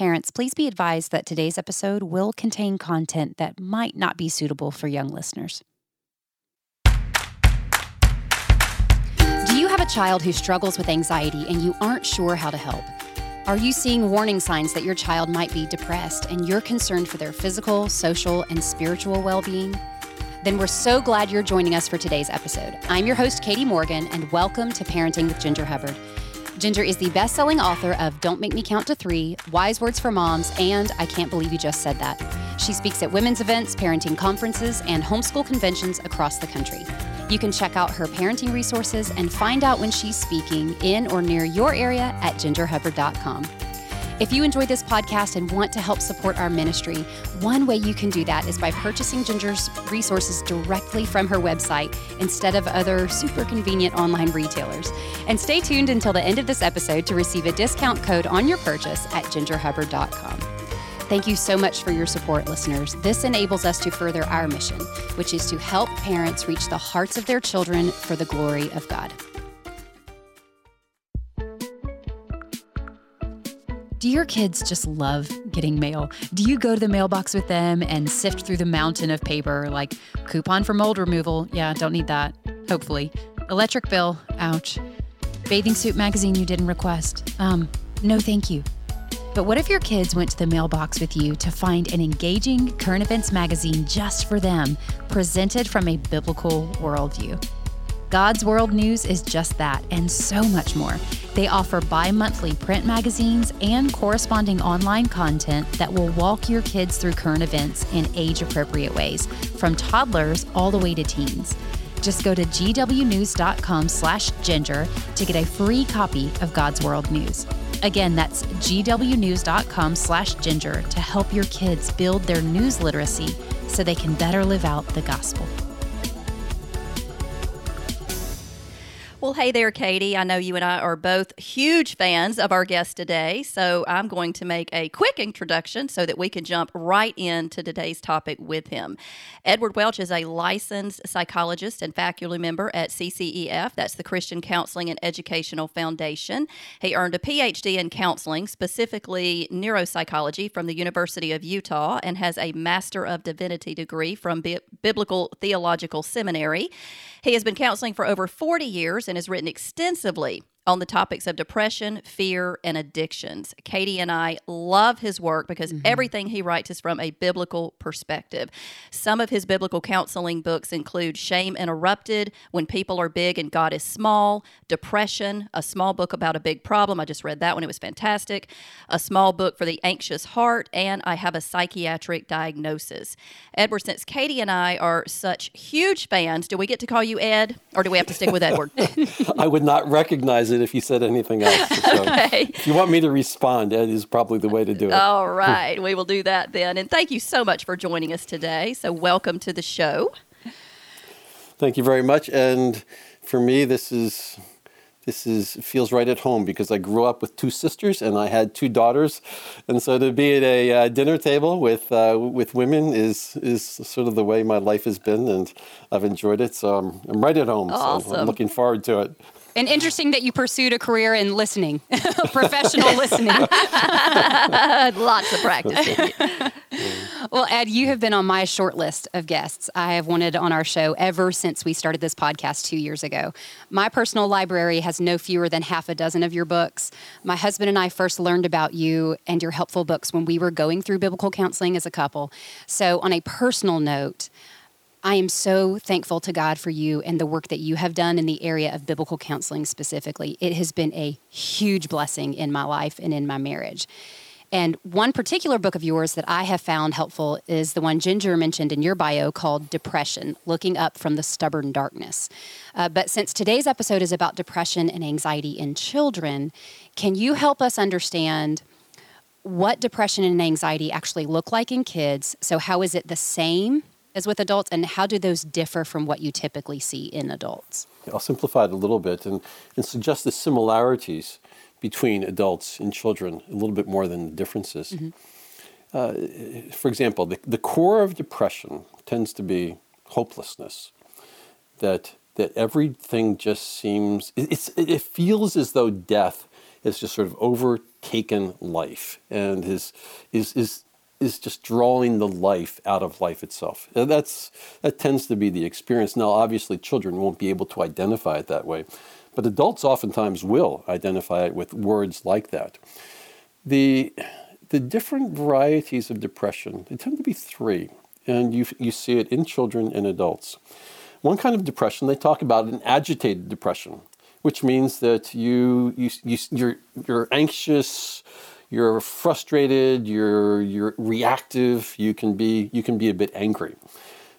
Parents, please be advised that today's episode will contain content that might not be suitable for young listeners. Do you have a child who struggles with anxiety and you aren't sure how to help? Are you seeing warning signs that your child might be depressed and you're concerned for their physical, social, and spiritual well being? Then we're so glad you're joining us for today's episode. I'm your host, Katy Morgan, and welcome to Parenting with Ginger Hubbard. Ginger is the best selling author of Don't Make Me Count to Three, Wise Words for Moms, and I Can't Believe You Just Said That. She speaks at women's events, parenting conferences, and homeschool conventions across the country. You can check out her parenting resources and find out when she's speaking in or near your area at gingerhubbard.com. If you enjoyed this podcast and want to help support our ministry, one way you can do that is by purchasing Ginger's resources directly from her website instead of other super convenient online retailers. And stay tuned until the end of this episode to receive a discount code on your purchase at gingerhubbard.com. Thank you so much for your support, listeners. This enables us to further our mission, which is to help parents reach the hearts of their children for the glory of God. Do your kids just love getting mail? Do you go to the mailbox with them and sift through the mountain of paper like coupon for mold removal? Yeah, don't need that. Hopefully. Electric bill. Ouch. Bathing suit magazine you didn't request. Um, no thank you. But what if your kids went to the mailbox with you to find an engaging current events magazine just for them, presented from a biblical worldview? God's World News is just that and so much more. They offer bi monthly print magazines and corresponding online content that will walk your kids through current events in age appropriate ways, from toddlers all the way to teens. Just go to gwnews.com slash ginger to get a free copy of God's World News. Again, that's gwnews.com slash ginger to help your kids build their news literacy so they can better live out the gospel. Well, hey there, Katy. I know you and I are both huge fans of our guest today, so I'm going to make a quick introduction so that we can jump right into today's topic with him. Edward Welch is a licensed psychologist and faculty member at CCEF, that's the Christian Counseling and Educational Foundation. He earned a PhD in counseling, specifically neuropsychology, from the University of Utah, and has a Master of Divinity degree from Biblical Theological Seminary. He has been counseling for over 40 years and has written extensively on the topics of depression, fear, and addictions. Katy and I love his work because mm-hmm. everything he writes is from a biblical perspective. Some of his biblical counseling books include Shame Interrupted, When People Are Big and God is Small, Depression, a small book about a big problem. I just read that one, it was fantastic. A small book for the anxious heart, and I have a psychiatric diagnosis. Edward, since Katy and I are such huge fans, do we get to call you Ed or do we have to stick with Edward? I would not recognize it if you said anything else. So okay. If you want me to respond, that is probably the way to do it. All right. we will do that then. And thank you so much for joining us today. So, welcome to the show. Thank you very much. And for me, this is this is feels right at home because I grew up with two sisters and I had two daughters, and so to be at a uh, dinner table with uh, with women is is sort of the way my life has been, and I've enjoyed it. So I'm, I'm right at home. Awesome. So I'm looking forward to it. And interesting that you pursued a career in listening, professional listening. Lots of practice. well, Ed, you have been on my short list of guests I have wanted on our show ever since we started this podcast two years ago. My personal library has no fewer than half a dozen of your books. My husband and I first learned about you and your helpful books when we were going through biblical counseling as a couple. So, on a personal note, I am so thankful to God for you and the work that you have done in the area of biblical counseling specifically. It has been a huge blessing in my life and in my marriage. And one particular book of yours that I have found helpful is the one Ginger mentioned in your bio called Depression Looking Up from the Stubborn Darkness. Uh, but since today's episode is about depression and anxiety in children, can you help us understand what depression and anxiety actually look like in kids? So, how is it the same as with adults, and how do those differ from what you typically see in adults? I'll simplify it a little bit and, and suggest the similarities between adults and children a little bit more than the differences. Mm-hmm. Uh, for example, the, the core of depression tends to be hopelessness, that, that everything just seems, it, it feels as though death has just sort of overtaken life and is, is, is, is just drawing the life out of life itself. That's, that tends to be the experience. Now, obviously, children won't be able to identify it that way, but adults oftentimes will identify it with words like that. The, the different varieties of depression, they tend to be three, and you, you see it in children and adults. One kind of depression, they talk about an agitated depression, which means that you, you, you, you're, you're anxious, you're frustrated, you're, you're reactive, you can, be, you can be a bit angry.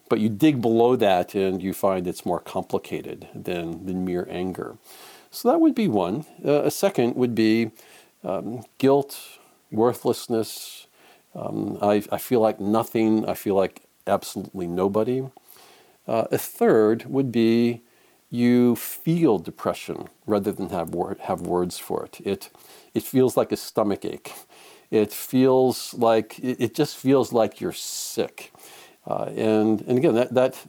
But you dig below that and you find it's more complicated than, than mere anger. So that would be one. Uh, a second would be um, guilt, worthlessness. Um, I, I feel like nothing. I feel like absolutely nobody. Uh, a third would be you feel depression rather than have, wor- have words for it. It, it feels like a stomach ache. It feels like, it, it just feels like you're sick. Uh, and, and again, that, that,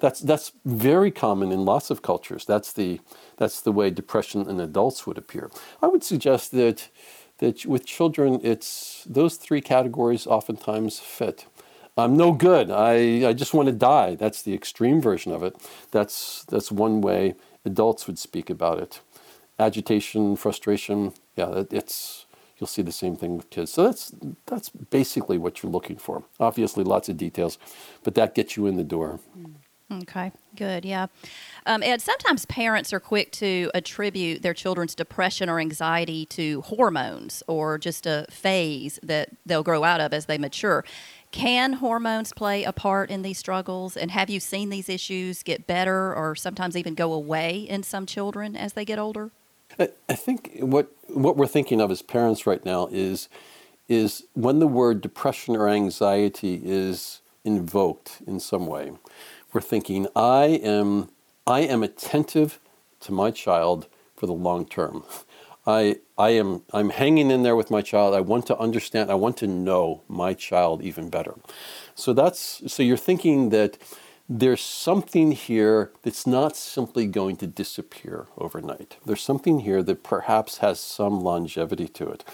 that's, that's very common in lots of cultures. That's the, that's the way depression in adults would appear. I would suggest that that with children, it's those three categories oftentimes fit. I'm no good. I, I just want to die. That's the extreme version of it. That's, that's one way adults would speak about it. Agitation, frustration, yeah, it's, you'll see the same thing with kids. So that's, that's basically what you're looking for. Obviously, lots of details, but that gets you in the door. Okay, good. Yeah. Um, Ed, sometimes parents are quick to attribute their children's depression or anxiety to hormones or just a phase that they'll grow out of as they mature. Can hormones play a part in these struggles? And have you seen these issues get better or sometimes even go away in some children as they get older? I think what what we're thinking of as parents right now is is when the word depression or anxiety is invoked in some way, we're thinking I am I am attentive to my child for the long term. I, I am I'm hanging in there with my child. I want to understand. I want to know my child even better. So that's so you're thinking that there's something here that's not simply going to disappear overnight. There's something here that perhaps has some longevity to it.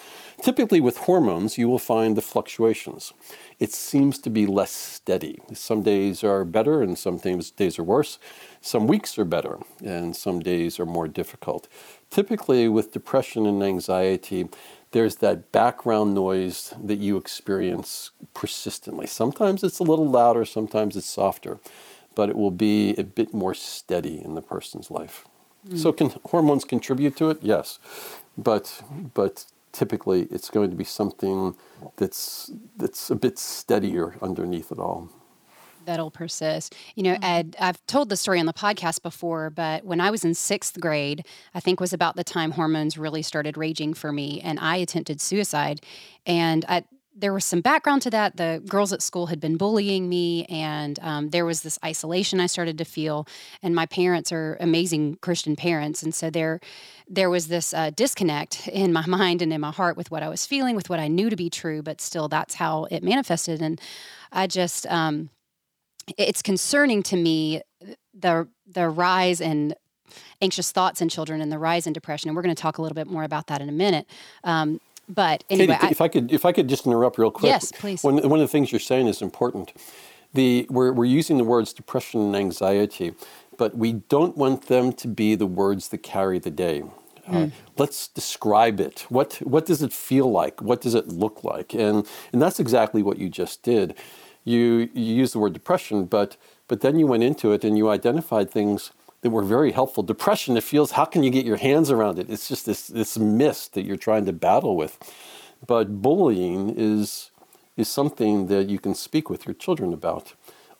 Typically, with hormones, you will find the fluctuations. It seems to be less steady. Some days are better and some days are worse. Some weeks are better and some days are more difficult. Typically, with depression and anxiety, there's that background noise that you experience persistently. Sometimes it's a little louder, sometimes it's softer, but it will be a bit more steady in the person's life. Mm. So, can hormones contribute to it? Yes, but but typically it's going to be something that's that's a bit steadier underneath it all that'll persist. You know, mm-hmm. Ed, I've told the story on the podcast before, but when I was in sixth grade, I think was about the time hormones really started raging for me, and I attempted suicide. And I, there was some background to that. The girls at school had been bullying me, and um, there was this isolation I started to feel. And my parents are amazing Christian parents, and so there, there was this uh, disconnect in my mind and in my heart with what I was feeling, with what I knew to be true, but still, that's how it manifested. And I just, um, it's concerning to me the the rise in anxious thoughts in children and the rise in depression. And we're going to talk a little bit more about that in a minute. Um, but anyway, Katy, if I could if I could just interrupt real quick. Yes, please. One, one of the things you're saying is important. The we're we're using the words depression and anxiety, but we don't want them to be the words that carry the day. Uh, mm. let's describe it. What what does it feel like? What does it look like? And and that's exactly what you just did you, you used the word depression, but, but then you went into it and you identified things that were very helpful. Depression, it feels, how can you get your hands around it? It's just this, this mist that you're trying to battle with. But bullying is, is something that you can speak with your children about.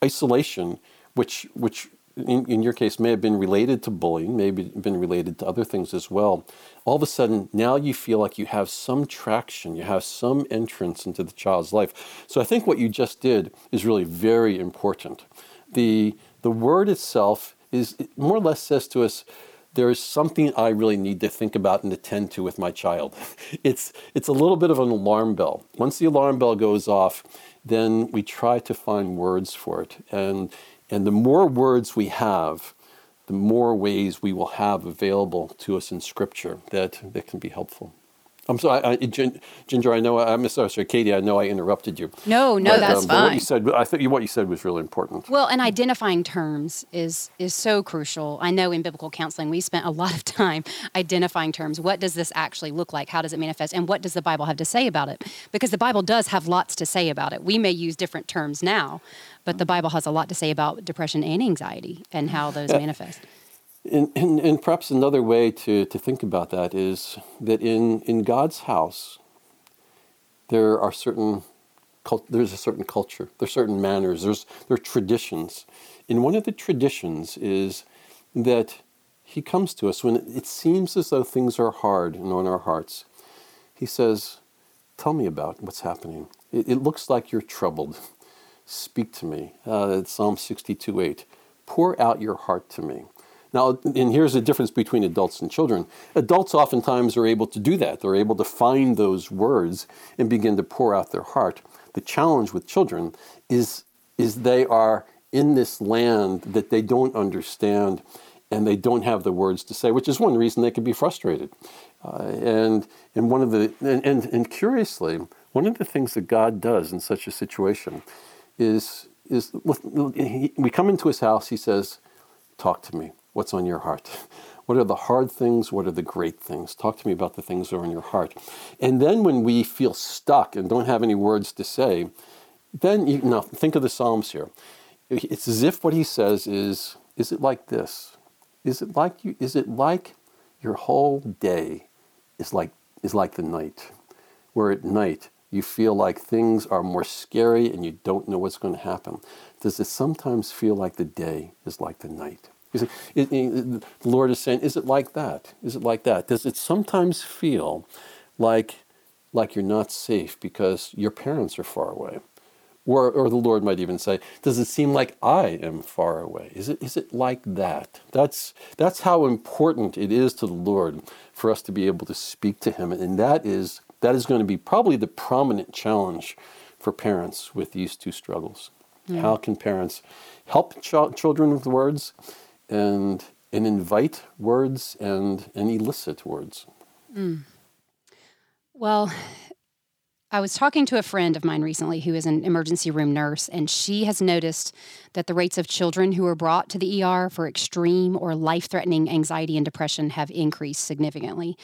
Isolation, which, which in, in your case may have been related to bullying, maybe been related to other things as well. All of a sudden, now you feel like you have some traction, you have some entrance into the child's life. So I think what you just did is really very important. The, the word itself is it more or less says to us, there is something I really need to think about and attend to with my child. It's, it's a little bit of an alarm bell. Once the alarm bell goes off, then we try to find words for it. And and the more words we have, the more ways we will have available to us in Scripture that, that can be helpful. I'm sorry, I, Ginger. I know I'm sorry, Katy. I know I interrupted you. No, no, but, that's um, fine. What you said, I think what you said was really important. Well, and identifying terms is is so crucial. I know in biblical counseling we spent a lot of time identifying terms. What does this actually look like? How does it manifest? And what does the Bible have to say about it? Because the Bible does have lots to say about it. We may use different terms now, but the Bible has a lot to say about depression and anxiety and how those manifest. And, and, and, perhaps another way to, to think about that is that in, in God's house, there are certain there's a certain culture, there's certain manners, there's there are traditions. And one of the traditions is that He comes to us when it seems as though things are hard and on our hearts. He says, "Tell me about what's happening. It, it looks like you're troubled. Speak to me." Uh, Psalm 62:8. Pour out your heart to me. Now, and here's the difference between adults and children. Adults oftentimes are able to do that. They're able to find those words and begin to pour out their heart. The challenge with children is, is they are in this land that they don't understand and they don't have the words to say, which is one reason they can be frustrated. Uh, and, and one of the and, and, and curiously, one of the things that God does in such a situation is is we come into his house. He says, "Talk to me what's on your heart. What are the hard things? What are the great things? Talk to me about the things that are in your heart. And then when we feel stuck and don't have any words to say, then you now think of the Psalms here. It's as if what he says is, is it like this? Is it like you is it like your whole day is like is like the night? Where at night you feel like things are more scary and you don't know what's going to happen. Does it sometimes feel like the day is like the night? It, it, the Lord is saying, is it like that? Is it like that? Does it sometimes feel like, like you're not safe because your parents are far away? Or, or the Lord might even say, does it seem like I am far away? Is it, is it like that? That's, that's how important it is to the Lord for us to be able to speak to Him. And that is, that is going to be probably the prominent challenge for parents with these two struggles. Mm. How can parents help ch- children with words? And and invite words and and elicit words. Mm. Well, I was talking to a friend of mine recently who is an emergency room nurse, and she has noticed that the rates of children who are brought to the ER for extreme or life threatening anxiety and depression have increased significantly.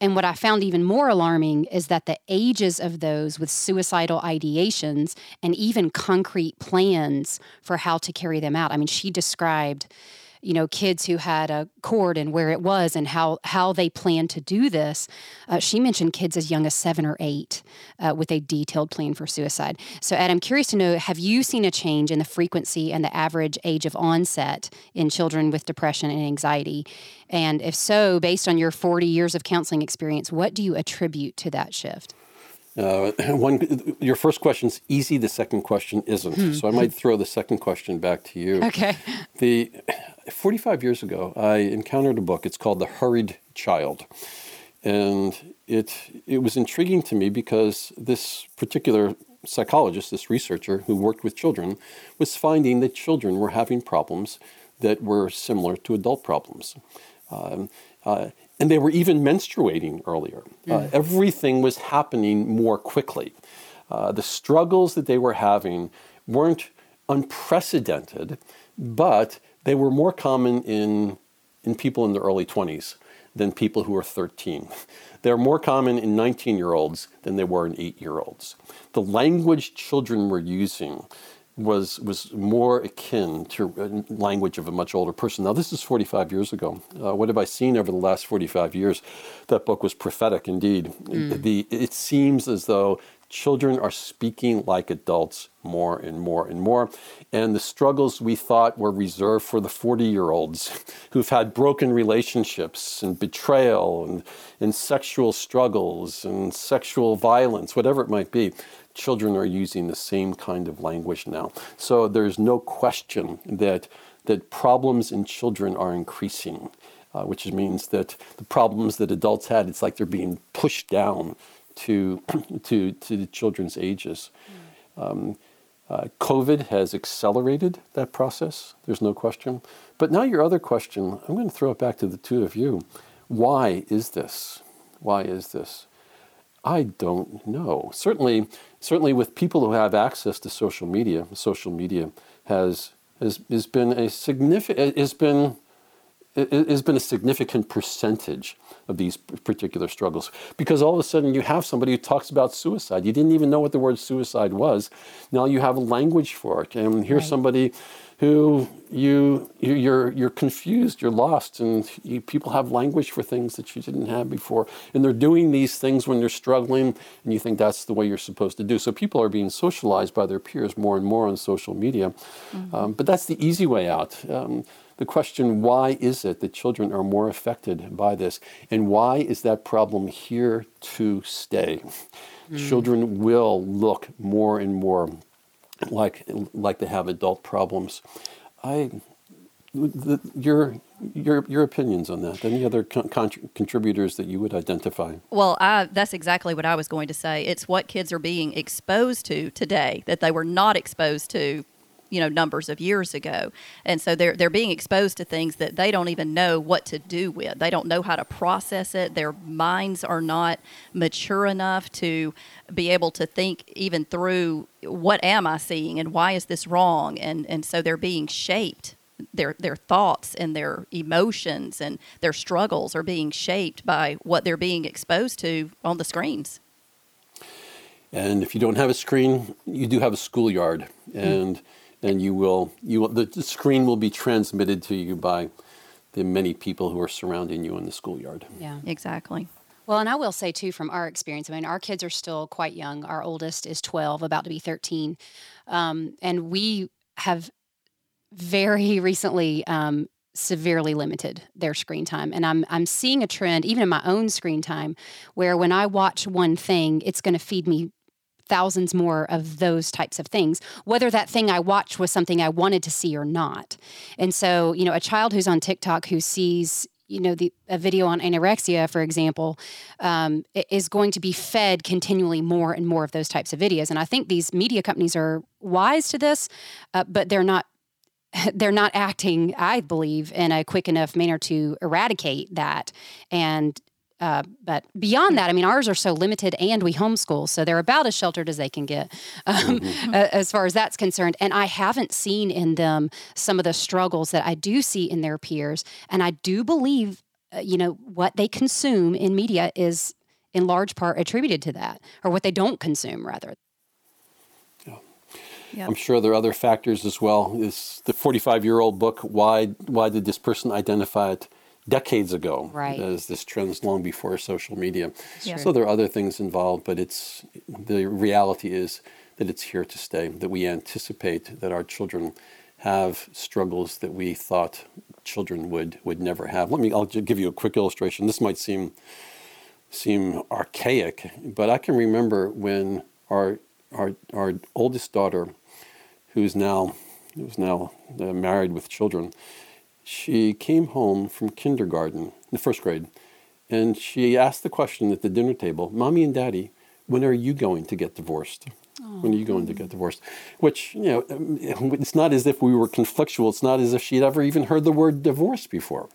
And what I found even more alarming is that the ages of those with suicidal ideations and even concrete plans for how to carry them out. I mean, she described you know kids who had a cord and where it was and how how they plan to do this uh, she mentioned kids as young as seven or eight uh, with a detailed plan for suicide. So ed i'm curious to know have you seen a change in the frequency and the average age of onset in children with depression and anxiety? And if so based on your 40 years of counseling experience what do you attribute to that shift uh, one, your first question's easy. The second question isn't. Hmm. So I might throw the second question back to you. Okay. The 45 years ago, I encountered a book. It's called The Hurried Child. And it, it was intriguing to me because this particular psychologist, this researcher who worked with children, was finding that children were having problems that were similar to adult problems. Um, uh, and they were even menstruating earlier. Uh, mm. everything was happening more quickly. Uh, the struggles that they were having weren't unprecedented, but they were more common in, in people in the early 20s than people who are 13. They're more common in 19 year olds than they were in 8 year olds. The language children were using was, was more akin to language of a much older person. Now, this is 45 years ago. Uh, what have I seen over the last 45 years? That book was prophetic indeed. Mm. The, it seems as though children are speaking like adults more and more and more. And the struggles we thought were reserved for the 40 year olds who've had broken relationships and betrayal and, and sexual struggles and sexual violence, whatever it might be, children are using the same kind of language now. So there's no question that, that problems in children are increasing. Uh, which means that the problems that adults had, it's like they're being pushed down to, to, to the children's ages. Um, uh, COVID has accelerated that process, there's no question. But now, your other question, I'm going to throw it back to the two of you. Why is this? Why is this? I don't know. Certainly, certainly with people who have access to social media, social media has has, has been a significant has been has been a significant percentage of these particular struggles because all of a sudden you have somebody who talks about suicide. You didn't even know what the word suicide was. Now you have a language for it, and here's right. somebody who you you're you're confused, you're lost, and you, people have language for things that you didn't have before, and they're doing these things when they're struggling, and you think that's the way you're supposed to do. So people are being socialized by their peers more and more on social media, mm-hmm. um, but that's the easy way out. Um, the question why is it that children are more affected by this, and why is that problem here to stay? Mm. Children will look more and more like like they have adult problems. I, the, your your your opinions on that? Any other con- contributors that you would identify? Well, I, that's exactly what I was going to say. It's what kids are being exposed to today that they were not exposed to you know numbers of years ago. And so they're they're being exposed to things that they don't even know what to do with. They don't know how to process it. Their minds are not mature enough to be able to think even through what am i seeing and why is this wrong? And and so they're being shaped. Their their thoughts and their emotions and their struggles are being shaped by what they're being exposed to on the screens. And if you don't have a screen you do have a schoolyard. And mm and you will you will, the, the screen will be transmitted to you by the many people who are surrounding you in the schoolyard. Yeah, exactly. Well, and I will say too, from our experience, I mean, our kids are still quite young. Our oldest is 12, about to be 13. Um, and we have very recently um, severely limited their screen time. And I'm, I'm seeing a trend, even in my own screen time, where when I watch one thing, it's going to feed me thousands more of those types of things, whether that thing I watched was something I wanted to see or not. And so, you know, a child who's on TikTok who sees you know the a video on anorexia for example um, is going to be fed continually more and more of those types of videos and i think these media companies are wise to this uh, but they're not they're not acting i believe in a quick enough manner to eradicate that and uh, but beyond that, I mean, ours are so limited and we homeschool, so they're about as sheltered as they can get um, mm-hmm. as far as that's concerned. And I haven't seen in them some of the struggles that I do see in their peers. And I do believe, uh, you know, what they consume in media is in large part attributed to that, or what they don't consume, rather. Yep. I'm sure there are other factors as well. Is the 45 year old book? Why why did this person identify it? Decades ago right. as this trends long before social media. So there are other things involved, but it's the reality is that it's here to stay, that we anticipate that our children have struggles that we thought children would would never have. Let me I'll give you a quick illustration. This might seem seem archaic, but I can remember when our our our oldest daughter who's now who's now uh, married with children she came home from kindergarten, the first grade, and she asked the question at the dinner table, Mommy and Daddy, when are you going to get divorced? When are you going to get divorced? Which, you know, um, it's not as if we were conflictual. It's not as if she'd ever even heard the word divorce before.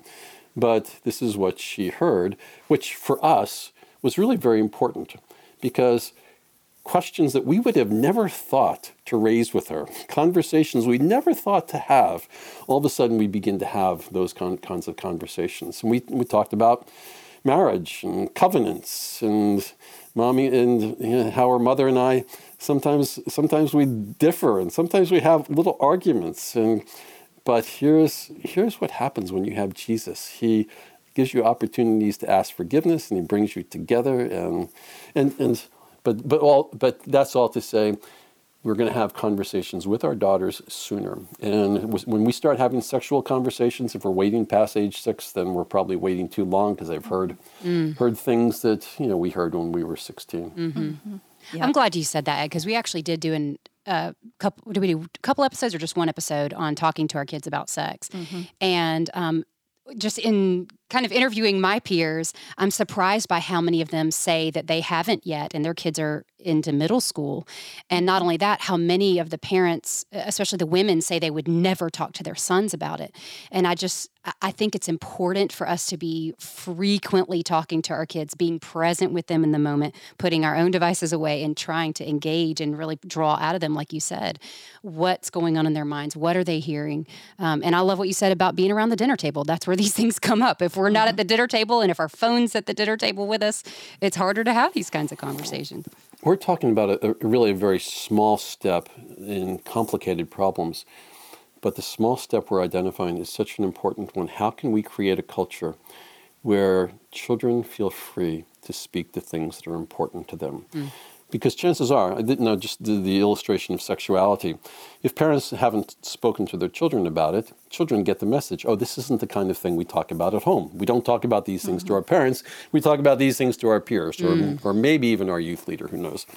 But this is what she heard, which for us was really very important because questions that we would have never thought to raise with her, conversations we never thought to have. All of a sudden, we begin to have those con- kinds of conversations. And we, we talked about marriage and covenants and mommy and you know, how her mother and I sometimes sometimes we differ and sometimes we have little arguments and but here's here's what happens when you have Jesus. He gives you opportunities to ask forgiveness and he brings you together and and and but but all but that's all to say we're going to have conversations with our daughters sooner. And when we start having sexual conversations, if we're waiting past age six, then we're probably waiting too long because I've heard mm. heard things that you know we heard when we were 16 mm-hmm. Mm-hmm. Yeah. I'm glad you said that because we actually did do an uh, couple. Did we do a couple episodes or just one episode on talking to our kids about sex? Mm-hmm. And um, just in kind of interviewing my peers, I'm surprised by how many of them say that they haven't yet, and their kids are into middle school. And not only that, how many of the parents, especially the women, say they would never talk to their sons about it. And I just, I think it's important for us to be frequently talking to our kids, being present with them in the moment, putting our own devices away and trying to engage and really draw out of them, like you said, what's going on in their minds, what are they hearing. Um, and I love what you said about being around the dinner table. That's where these things come up. If we're not at mm-hmm. the dinner table and if our phone's at the dinner table with us, it's harder to have these kinds of conversations. We're talking about a, a really a very small step in complicated problems. But the small step we're identifying is such an important one. How can we create a culture where children feel free to speak the things that are important to them? Mm. Because chances are, I didn't know just the, the, illustration of sexuality. If parents haven't spoken to their children about it, children get the message oh, this isn't the kind of thing we talk about at home. We don't talk about these things mm-hmm. to our parents, we talk about these things to our peers, or, mm. or maybe even our youth leader, who knows.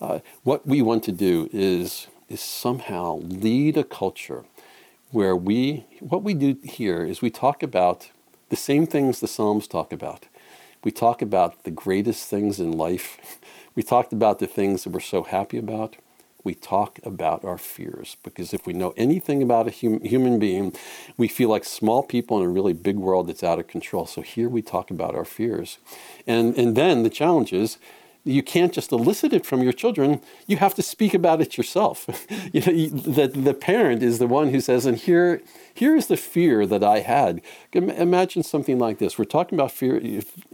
Uh, what we want to do is, is somehow lead a culture where we, what we do here is we talk about the same things the Psalms talk about. We talk about the greatest things in life. We talked about the things that we're so happy about. We talk about our fears because if we know anything about a hum- human being, we feel like small people in a really big world that's out of control. So here we talk about our fears. And, and then the challenge is you can't just elicit it from your children. You have to speak about it yourself. you know, that the parent is the one who says, "And here, here is the fear that I had." Imagine something like this. We're talking about fear,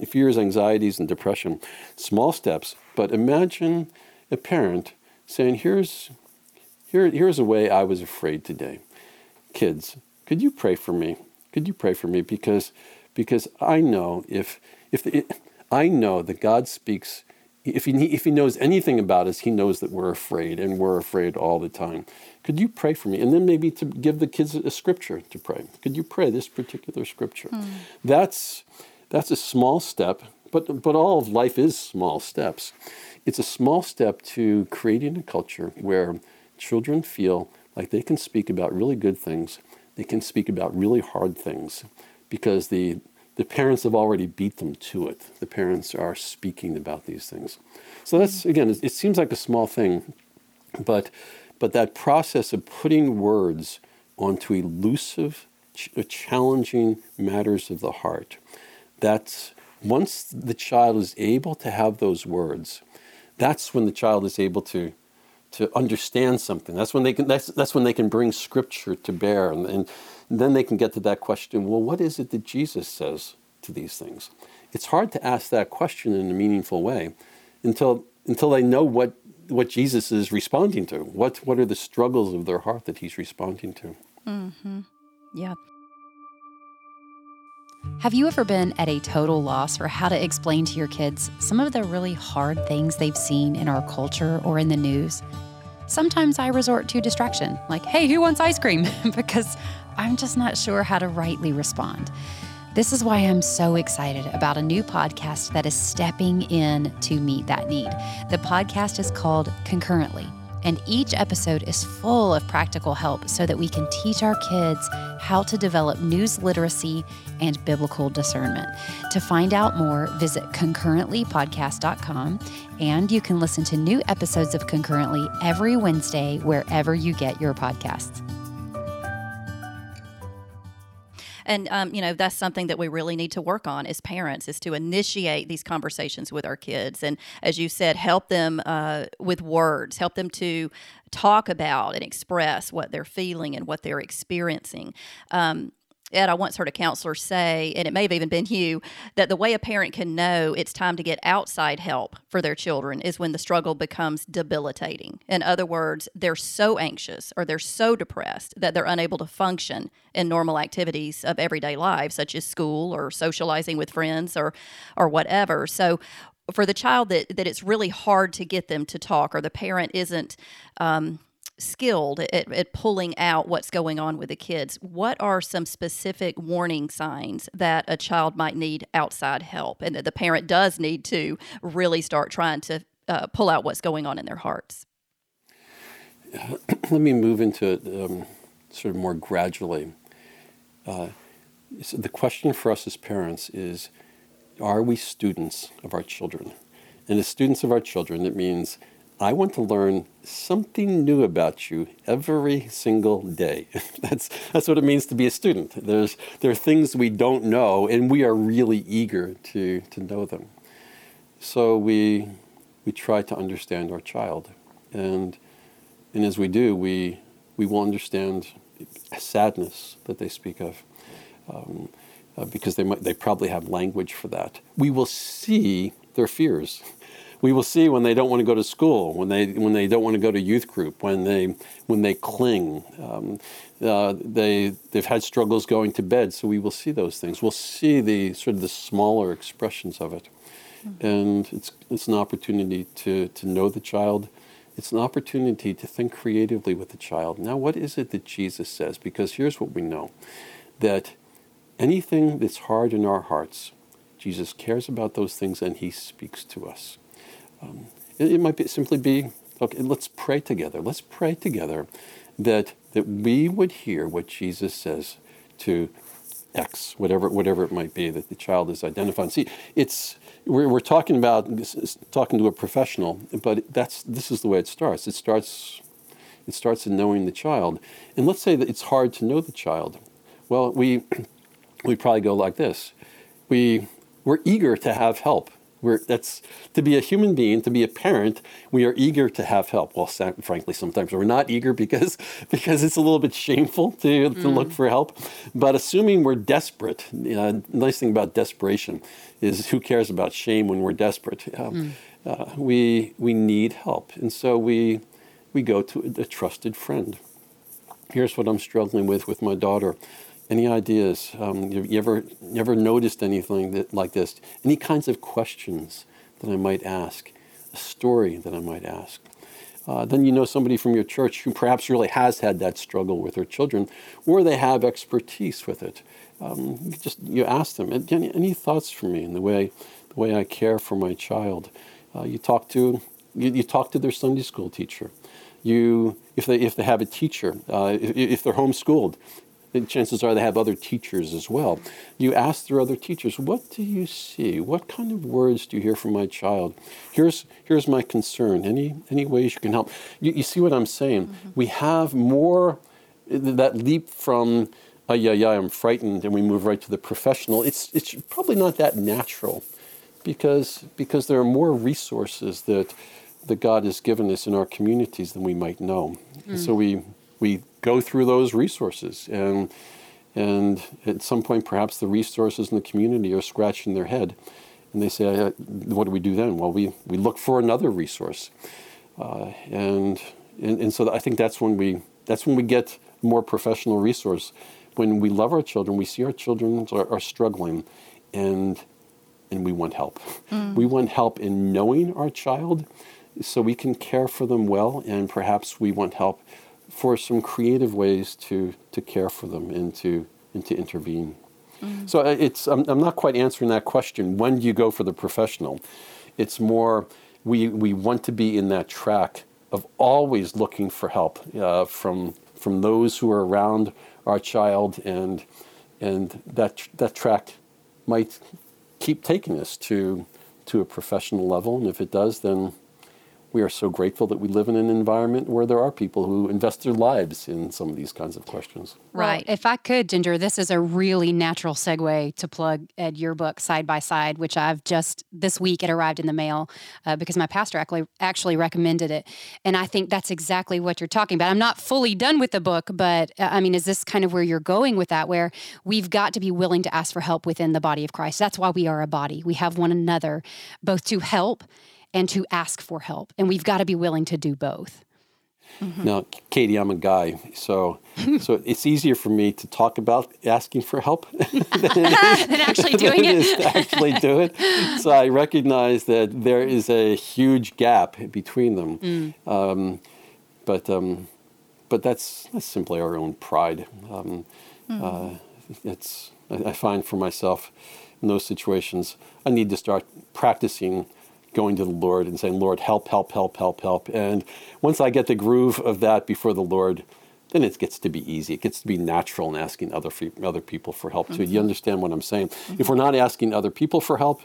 fears, anxieties, and depression. Small steps, but imagine a parent saying, "Here's, here, here's a way I was afraid today." Kids, could you pray for me? Could you pray for me because, because I know if if the, I know that God speaks if he, if he knows anything about us, he knows that we're afraid and we're afraid all the time. Could you pray for me? And then maybe to give the kids a scripture to pray. Could you pray this particular scripture? Hmm. That's, that's a small step, but, but all of life is small steps. It's a small step to creating a culture where children feel like they can speak about really good things, they can speak about really hard things, because the, the parents have already beat them to it. The parents are speaking about these things. So that's again, it seems like a small thing, but but that process of putting words onto elusive, ch- uh, challenging matters of the heart. That's once the child is able to have those words, that's when the child is able to to understand something. That's when they can. That's that's when they can bring scripture to bear, and, and then they can get to that question. Well, what is it that Jesus says to these things? It's hard to ask that question in a meaningful way until until they know what what Jesus is responding to. What what are the struggles of their heart that He's responding to? Mm-hmm. Yeah. Have you ever been at a total loss for how to explain to your kids some of the really hard things they've seen in our culture or in the news? Sometimes I resort to distraction, like, hey, who wants ice cream? because I'm just not sure how to rightly respond. This is why I'm so excited about a new podcast that is stepping in to meet that need. The podcast is called Concurrently and each episode is full of practical help so that we can teach our kids how to develop news literacy and biblical discernment. To find out more, visit concurrentlypodcast.com and you can listen to new episodes of Concurrently every Wednesday wherever you get your podcasts. And um, you know that's something that we really need to work on as parents is to initiate these conversations with our kids. And as you said help them uh, with words help them to talk about and express what they're feeling and what they're experiencing. Um, Ed, I once heard a counselor say, and it may have even been you, that the way a parent can know it's time to get outside help for their children is when the struggle becomes debilitating. In other words, they're so anxious or they're so depressed that they're unable to function in normal activities of everyday life, such as school or socializing with friends or or whatever. So for the child that that it's really hard to get them to talk or the parent isn't um, skilled at, at, pulling out what's going on with the kids, what are some specific warning signs that a child might need outside help and that the parent does need to really start trying to uh, pull out what's going on in their hearts? Let me move into it um, sort of more gradually. Uh, so the question for us as parents is are we students of our children? And as students of our children, it means I want to learn something new about you every single day. that's, that's what it means to be a student. There's, there are things we don't know, and we are really eager to, to know them. So we, we try to understand our child. And, and as we do, we, we will understand sadness that they speak of. Um, uh, because they, might, they probably have language for that. We will see their fears we will see when they don't want to go to school, when they when they don't want to go to youth group, when they when they cling. Um, uh, they they've had struggles going to bed, so we will see those things. We'll see the sort of the smaller expressions of it, mm-hmm. and it's it's an opportunity to to know the child. It's an opportunity to think creatively with the child. Now, what is it that Jesus says? Because here's what we know: that anything that's hard in our hearts, Jesus cares about those things and He speaks to us. Um, it, it, might be, simply be okay, let's pray together. Let's pray together that, that we would hear what Jesus says to X, whatever, whatever it might be that the child is identifying. See, it's, we're, we're talking about talking to a professional, but that's, this is the way it starts. It starts, it starts in knowing the child. And let's say that it's hard to know the child. Well, we, we probably go like this. We, we're eager to have help. We're, that's to be a human being, to be a parent. We are eager to have help. Well, frankly, sometimes we're not eager because because it's a little bit shameful to, to mm. look for help. But assuming we're desperate, you know, nice thing about desperation is who cares about shame when we're desperate? Um, mm. uh, we we need help, and so we we go to a trusted friend. Here's what I'm struggling with with my daughter. Any ideas? Um, you, you, ever you ever noticed anything that, like this? Any kinds of questions that I might ask? A story that I might ask? Uh, then you know somebody from your church who perhaps really has had that struggle with their children, or they have expertise with it. Um, you just you ask them. Any, any, thoughts for me in the way the way I care for my child? Uh, you talk to you, you, talk to their Sunday school teacher. You if they if they have a teacher, uh, if, if they're homeschooled, chances are they have other teachers as well. You ask their other teachers, what do you see? What kind of words do you hear from my child? Here's, here's my concern. Any, any ways you can help? You, you see what I'm saying? Mm-hmm. We have more, that leap from, oh, yeah, yeah, I'm frightened, and we move right to the professional. It's, it's probably not that natural because, because there are more resources that, that God has given us in our communities than we might know. Mm. So we, we go through those resources. And and at some point perhaps the resources in the community are scratching their head. And they say uh, what do we do then? Well we, we look for another resource. Uh, and, and and so i think that's when we that's when we get more professional resource. When we love our children we see our children are, are struggling and and we want help. Mm. we want help in knowing our child so we can care for them well and perhaps we want help for some creative ways to, to care for them and to, and to intervene. Mm-hmm. So uh, it's, I'm, I'm not quite answering that question. When do you go for the professional? It's more, we, we want to be in that track of always looking for help uh, from, from those who are around our child, and, and that, that track might keep taking us to, to a professional level. And if it does, then we are so grateful that we live in an environment where there are people who invest their lives in some of these kinds of questions. Right. If I could, Ginger, this is a really natural segue to plug Ed your book Side by Side, which I've just this week it arrived in the mail uh, because my pastor actually actually recommended it, and I think that's exactly what you're talking about. I'm not fully done with the book, but uh, I mean, is this kind of where you're going with that? Where we've got to be willing to ask for help within the body of Christ. That's why we are a body. We have one another, both to help and to ask for help. And we've got to be willing to do both. Mm-hmm. Now, Katy, I'm a guy, so so it's easier for me to talk about asking for help than, than actually doing it. it. to actually do it. So I recognize that there is a huge gap between them, mm. um, but um, but that's, that's simply our own pride. Um, mm. uh, it's I, I find for myself in those situations, I need to start practicing going to the Lord and saying, Lord, help, help, help, help, help. And once I get the groove of that before the Lord, then it gets to be easy. It gets to be natural in asking other other people for help too. Mm-hmm. You understand what I'm saying? Mm-hmm. If we're not asking other people for help,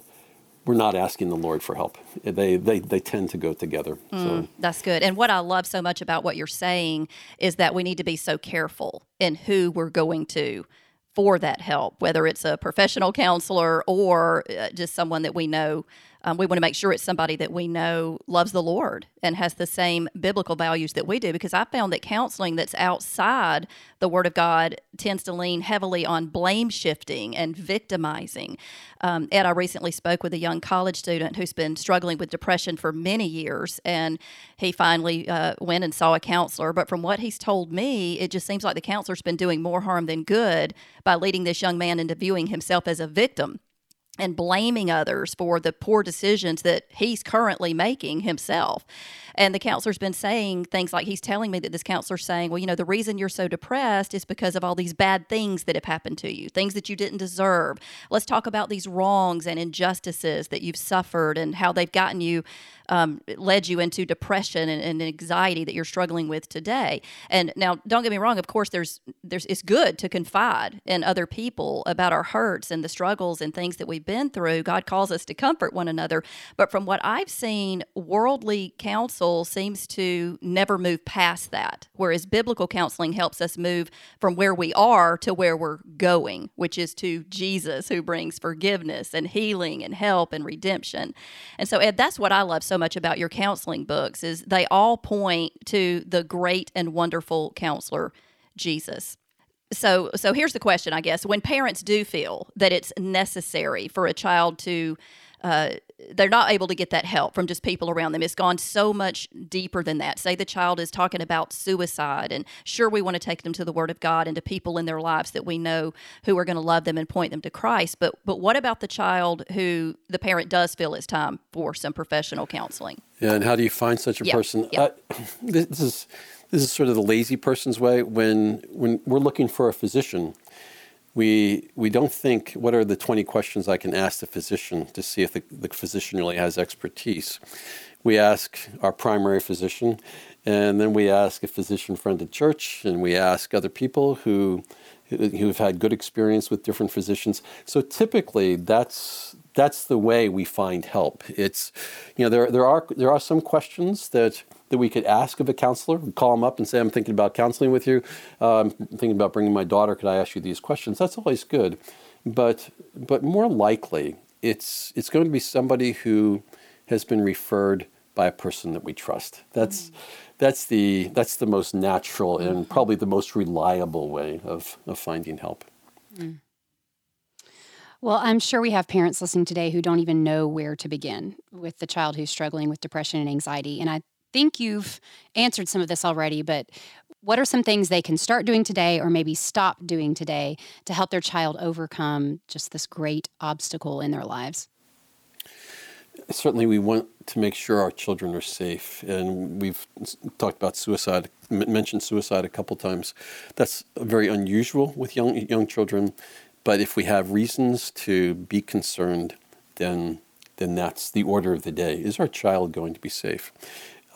we're not asking the Lord for help. They they, they tend to go together. Mm, so. That's good. And what I love so much about what you're saying is that we need to be so careful in who we're going to for that help, whether it's a professional counselor or uh, just someone that we know um, we want to make sure it's somebody that we know loves the Lord and has the same biblical values that we do. Because I found that counseling that's outside the Word of God tends to lean heavily on blame shifting and victimizing. Um, Ed, I recently spoke with a young college student who's been struggling with depression for many years, and he finally uh, went and saw a counselor. But from what he's told me, it just seems like the counselor's been doing more harm than good by leading this young man into viewing himself as a victim and blaming others for the poor decisions that he's currently making himself. And the counselor's been saying things like he's telling me that this counselor's saying, well, you know, the reason you're so depressed is because of all these bad things that have happened to you, things that you didn't deserve. Let's talk about these wrongs and injustices that you've suffered and how they've gotten you um, led you into depression and, and, anxiety that you're struggling with today. And now, don't get me wrong. Of course, there's there's it's good to confide in other people about our hurts and the struggles and things that we've been through. God calls us to comfort one another. But from what I've seen, worldly counsel seems to never move past that, whereas biblical counseling helps us move from where we are to where we're going, which is to Jesus, who brings forgiveness and healing and help and redemption. And so, Ed, that's what I love so much about your counseling books is they all point to the great and wonderful counselor Jesus. So so here's the question I guess when parents do feel that it's necessary for a child to uh, they're not able to get that help from just people around them. It's gone so much deeper than that. Say the child is talking about suicide, and sure, we want to take them to the Word of God and to people in their lives that we know who are going to love them and point them to Christ. But but what about the child who the parent does feel it's time for some professional counseling? Yeah, and how do you find such a yeah, person? Yeah. Uh, this is this is sort of the lazy person's way when when we're looking for a physician we, we don't think what are the 20 questions I can ask the physician to see if the, the physician really has expertise. We ask our primary physician, and then we ask a physician friend at church, and we ask other people who who've had good experience with different physicians. So typically, that's that's the way we find help. It's you know there there are there are some questions that that we could ask of a counselor. Call them up and say, I'm thinking about counseling with you. Uh, I'm thinking about bringing my daughter. Could I ask you these questions? That's always good. But, but more likely, it's, it's going to be somebody who has been referred by a person that we trust. That's, mm-hmm. that's, the, that's the most natural and probably the most reliable way of, of finding help. Mm. Well, I'm sure we have parents listening today who don't even know where to begin with the child who's struggling with depression and anxiety. And I think you've answered some of this already, but what are some things they can start doing today or maybe stop doing today to help their child overcome just this great obstacle in their lives? Certainly, we want to make sure our children are safe, and we've talked about suicide, mentioned suicide a couple times. That's very unusual with young young children, but if we have reasons to be concerned, then then that's the order of the day. Is our child going to be safe?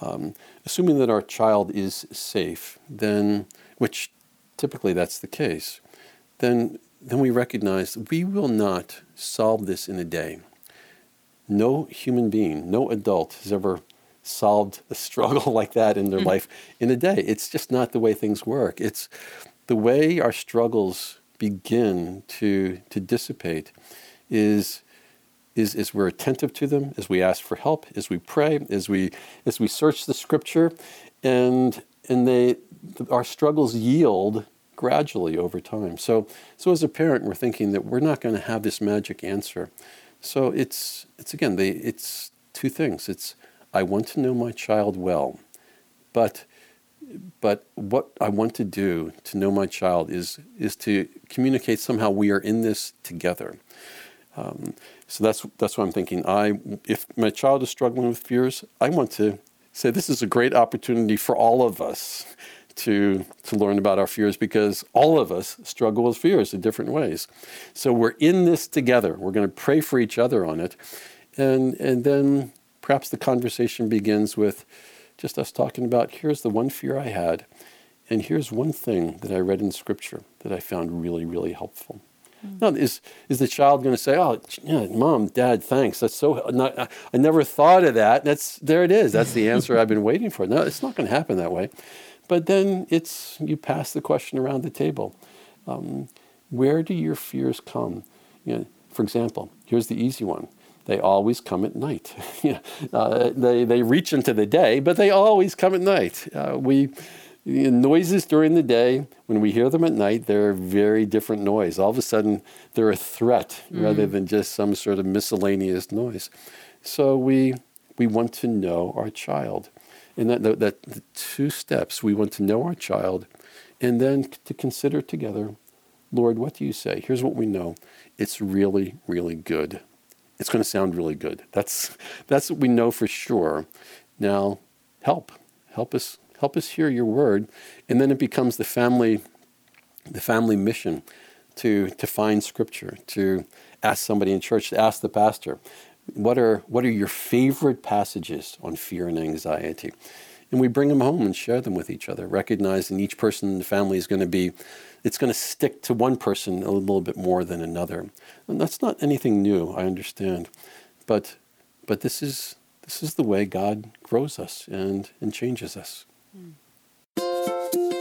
Um, assuming that our child is safe, then, which typically that's the case, then, then we recognize we will not solve this in a day. No human being, no adult has ever solved a struggle like that in their mm-hmm. life in a day. It's just not the way things work. It's the way our struggles begin to, to dissipate is is, is we're attentive to them, as we ask for help, as we pray, as we as we search the scripture, and and they our struggles yield gradually over time. So so as a parent, we're thinking that we're not going to have this magic answer. So it's it's again they it's two things. It's I want to know my child well, but but what I want to do to know my child is is to communicate somehow we are in this together. Um, so that's that's what I'm thinking. I if my child is struggling with fears, I want to say this is a great opportunity for all of us to to learn about our fears because all of us struggle with fears in different ways. So we're in this together. We're going to pray for each other on it, and and then perhaps the conversation begins with just us talking about here's the one fear I had, And here's one thing that I read in Scripture that I found really, really helpful. Now, is, is the child going to say, "Oh, yeah, mom, dad, thanks. That's so. Not, I never thought of that." That's there. It is. That's the answer I've been waiting for. No, it's not going to happen that way. But then it's you pass the question around the table. Um, where do your fears come? You know, for example, here's the easy one. They always come at night. uh, they, they reach into the day, but they always come at night. Uh, we noises during the day, when we hear them at night, they're a very different noise. All of a sudden, they're a threat mm. rather than just some sort of miscellaneous noise. So we, we want to know our child. And that, that, that the two steps, we want to know our child and then to consider together, Lord, what do you say? Here's what we know. It's really, really good. It's going to sound really good. That's, that's what we know for sure. Now, help. Help us help us hear your word. And then it becomes the family, the family mission to, to find scripture, to ask somebody in church, to ask the pastor, what are, what are your favorite passages on fear and anxiety? And we bring them home and share them with each other, recognizing each person in the family is going to be, it's going to stick to one person a little bit more than another. And that's not anything new, I understand. But, but this, is, this is the way God grows us and, and changes us.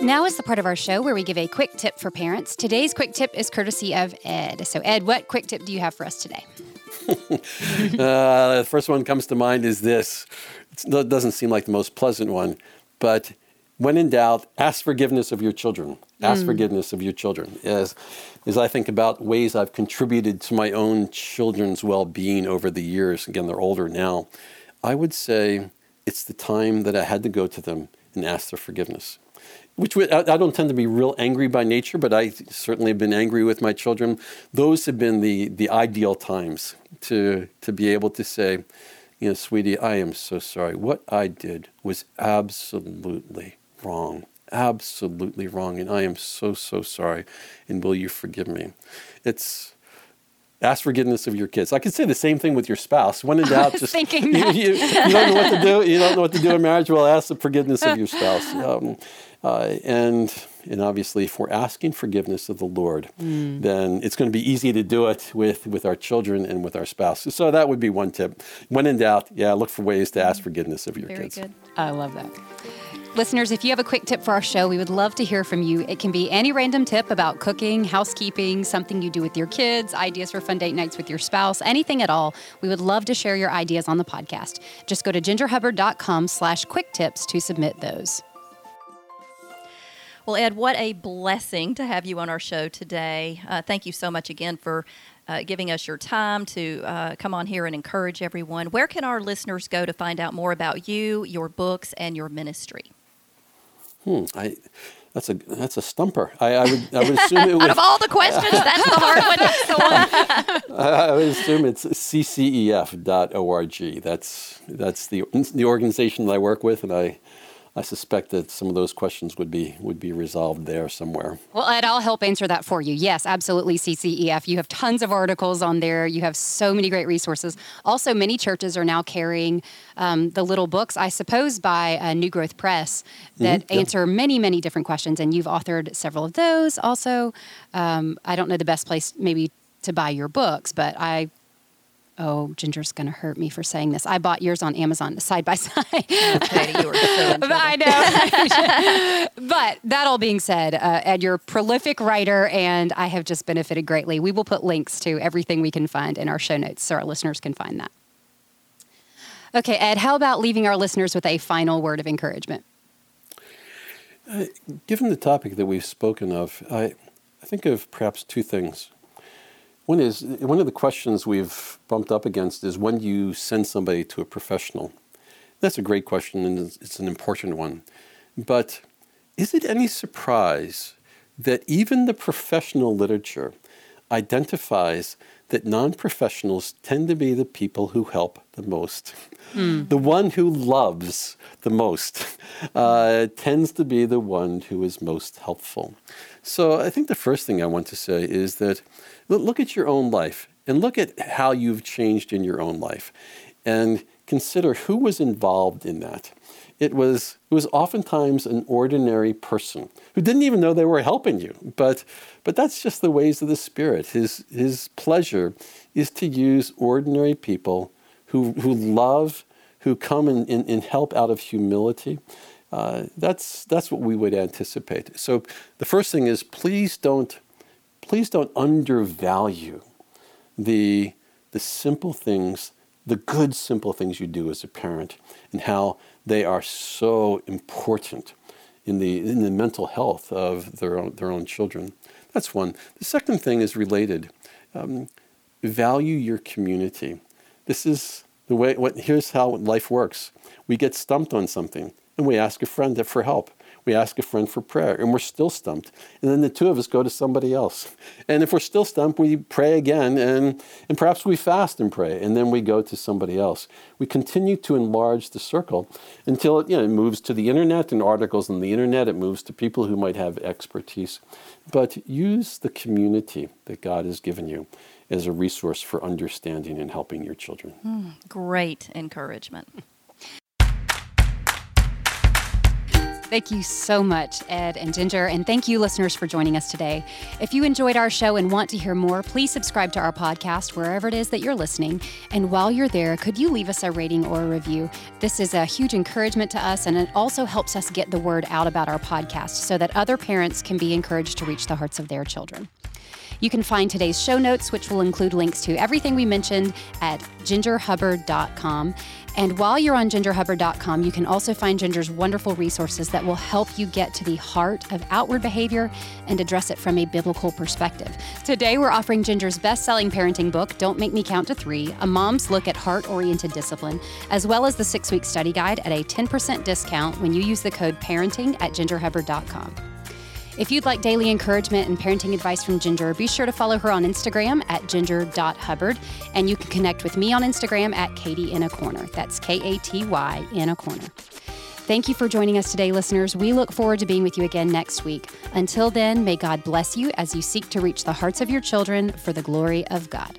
Now is the part of our show where we give a quick tip for parents. Today's quick tip is courtesy of Ed. So, Ed, what quick tip do you have for us today? uh, the first one comes to mind is this. It doesn't seem like the most pleasant one, but when in doubt, ask forgiveness of your children. Ask mm. forgiveness of your children. As, as I think about ways I've contributed to my own children's well being over the years, again, they're older now, I would say it's the time that I had to go to them and ask their forgiveness. Which I don't tend to be real angry by nature, but I certainly have been angry with my children. Those have been the, the ideal times to, to be able to say, you know, sweetie, I am so sorry. What I did was absolutely wrong. Absolutely wrong. And I am so, so sorry. And will you forgive me? It's ask forgiveness of your kids. I could say the same thing with your spouse. When in doubt, just thinking you, you, you, don't know what to do. You don't know what to do in marriage. Well, ask the forgiveness of your spouse. Um, uh, and and obviously, if we're asking forgiveness of the Lord, mm. then it's going to be easy to do it with with our children and with our spouse. So that would be one tip. When in doubt, yeah, look for ways to ask forgiveness of your Very kids. Very good. I love that. Listeners, if you have a quick tip for our show, we would love to hear from you. It can be any random tip about cooking, housekeeping, something you do with your kids, ideas for fun date nights with your spouse, anything at all. We would love to share your ideas on the podcast. Just go to gingerhubbard.com slash quick tips to submit those. Well, Ed, what a blessing to have you on our show today. Uh, thank you so much again for uh, giving us your time to uh, come on here and encourage everyone. Where can our listeners go to find out more about you, your books, and your ministry? Hmm, I, that's a that's a stumper. I, I would I would assume it would, out of all the questions, that's the hard one. That's the one. I would assume it's ccef.org. That's that's the the organization that I work with, and I I suspect that some of those questions would be would be resolved there somewhere. Well, Ed, I'll help answer that for you. Yes, absolutely. CCEF. You have tons of articles on there. You have so many great resources. Also, many churches are now carrying um, the little books, I suppose, by uh, New Growth Press that mm-hmm. answer many, many different questions. And you've authored several of those. Also, um, I don't know the best place maybe to buy your books, but I oh, Ginger's going to hurt me for saying this. I bought yours on Amazon side by side. Okay, you were so I know. but that all being said, uh, Ed, you're a prolific writer, and I have just benefited greatly. We will put links to everything we can find in our show notes so our listeners can find that. Okay, Ed, how about leaving our listeners with a final word of encouragement? Uh, given the topic that we've spoken of, I, I think of perhaps two things. One is one of the questions we've bumped up against is when do you send somebody to a professional? That's a great question and it's an important one. But is it any surprise that even the professional literature identifies that non professionals tend to be the people who help the most? Mm. The one who loves the most uh, tends to be the one who is most helpful. So I think the first thing I want to say is that look at your own life and look at how you've changed in your own life and consider who was involved in that. it was it was oftentimes an ordinary person who didn't even know they were helping you. But but that's just the ways of the Spirit. His his pleasure is to use ordinary people who who love, who come and, and, and help out of humility. Uh, that's that's what we would anticipate. So the first thing is please don't please don't undervalue the the simple things, the good simple things you do as a parent, and how they are so important in the, in the mental health of their own, their own children. That's one. The second thing is related. Um, value your community. This is the way, what, here's how life works. We get stumped on something and we ask a friend for help we ask a friend for prayer, and we're still stumped. And then the two of us go to somebody else. And if we're still stumped, we pray again, and, and perhaps we fast and pray, and then we go to somebody else. We continue to enlarge the circle until it, you know, it moves to the internet and articles on the internet, it moves to people who might have expertise. But use the community that God has given you as a resource for understanding and helping your children. Mm, great encouragement. Thank you so much, Ed and Ginger, and thank you, listeners, for joining us today. If you enjoyed our show and want to hear more, please subscribe to our podcast wherever it is that you're listening. And while you're there, could you leave us a rating or a review? This is a huge encouragement to us, and it also helps us get the word out about our podcast so that other parents can be encouraged to reach the hearts of their children. You can find today's show notes, which will include links to everything we mentioned at gingerhubbard.com. And while you're on gingerhubbard.com, you can also find Ginger's wonderful resources that will help you get to the heart of outward behavior and address it from a biblical perspective. Today, we're offering Ginger's best selling parenting book, Don't Make Me Count to Three A Mom's Look at Heart Oriented Discipline, as well as the six week study guide at a 10% discount when you use the code parenting at gingerhubbard.com. If you'd like daily encouragement and parenting advice from Ginger, be sure to follow her on Instagram at ginger.hubbard. And you can connect with me on Instagram at Katy in a Corner. That's K A T Y in a corner. Thank you for joining us today, listeners. We look forward to being with you again next week. Until then, may God bless you as you seek to reach the hearts of your children for the glory of God.